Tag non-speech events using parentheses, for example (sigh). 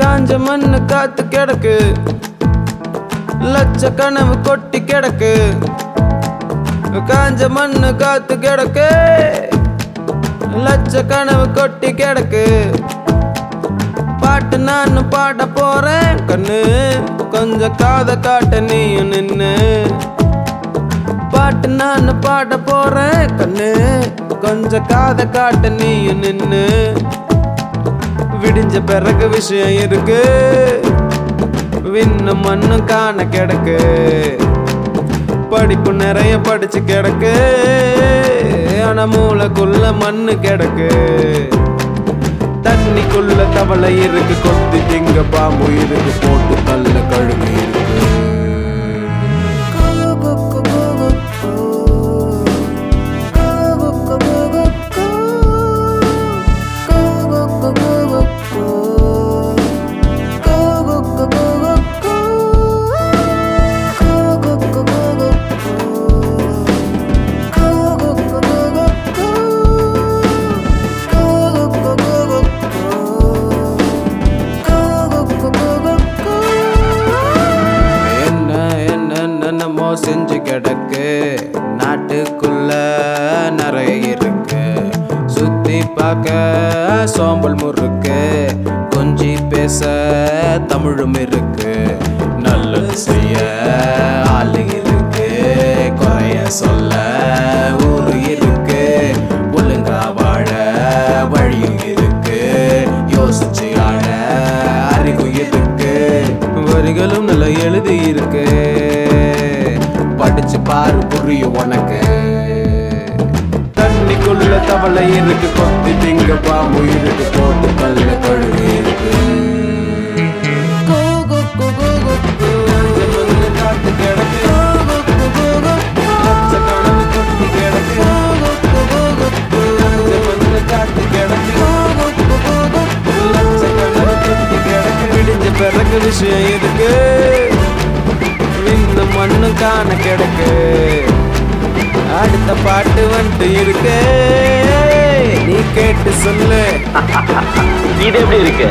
காஞ்ச மண்ணு காத்து கிடக்கு. லட்ச கனவு கொட்டி கிடக்கு. காஞ்ச மண்ணு காத்து கிடக்கு. லட்ச கனவு கொட்டி கிடக்கு. பாட்டு நான் பாட போறேன் கண்ணு. கொஞ்சம் காத காட்ட நீயும் நின்னு. பாட்டு நான் பாட போறேன் கண்ணு. கொஞ்சம் காத காட்ட நீயும் நின்னு. விடிஞ்ச பிறகு விஷயம் இருக்கு. விண்ணு மண்ணு காண கிடக்கு. படிப்பு நிறைய படிச்சு கிடக்கு. ஆனா மூளைக்குள்ள மண்ணு கிடக்கு. தண்ணிக்குள்ள தவளை இருக்கு கொத்தி திங்க பாம்பு இருக்கு போட்டு தள்ள கழுகு என்னமோ கிடக்கு. நாட்டுக்குள்ள நிறைய இருக்கு. சுத்தி பார்க்க சோம்பல் முறுக்கு. கொஞ்சி பேச தமிழும் இருக்கு. நல்லது செய்ய பாரு புரியும் உனக்கு தண்ணிக்குள்ள தவளை இருக்கு கொத்தி திங்க பாம்பு இருக்கு போட்டு கல்ல கழுவி இருக்கு காத்து கிடக்கு லட்ச விண்ணு காண கிடக்கு. அடுத்த பாட்டு வந்துட்டு இருக்கு. நீ கேட்டு சொல்லு. (laughs) இது எப்படி இருக்கு?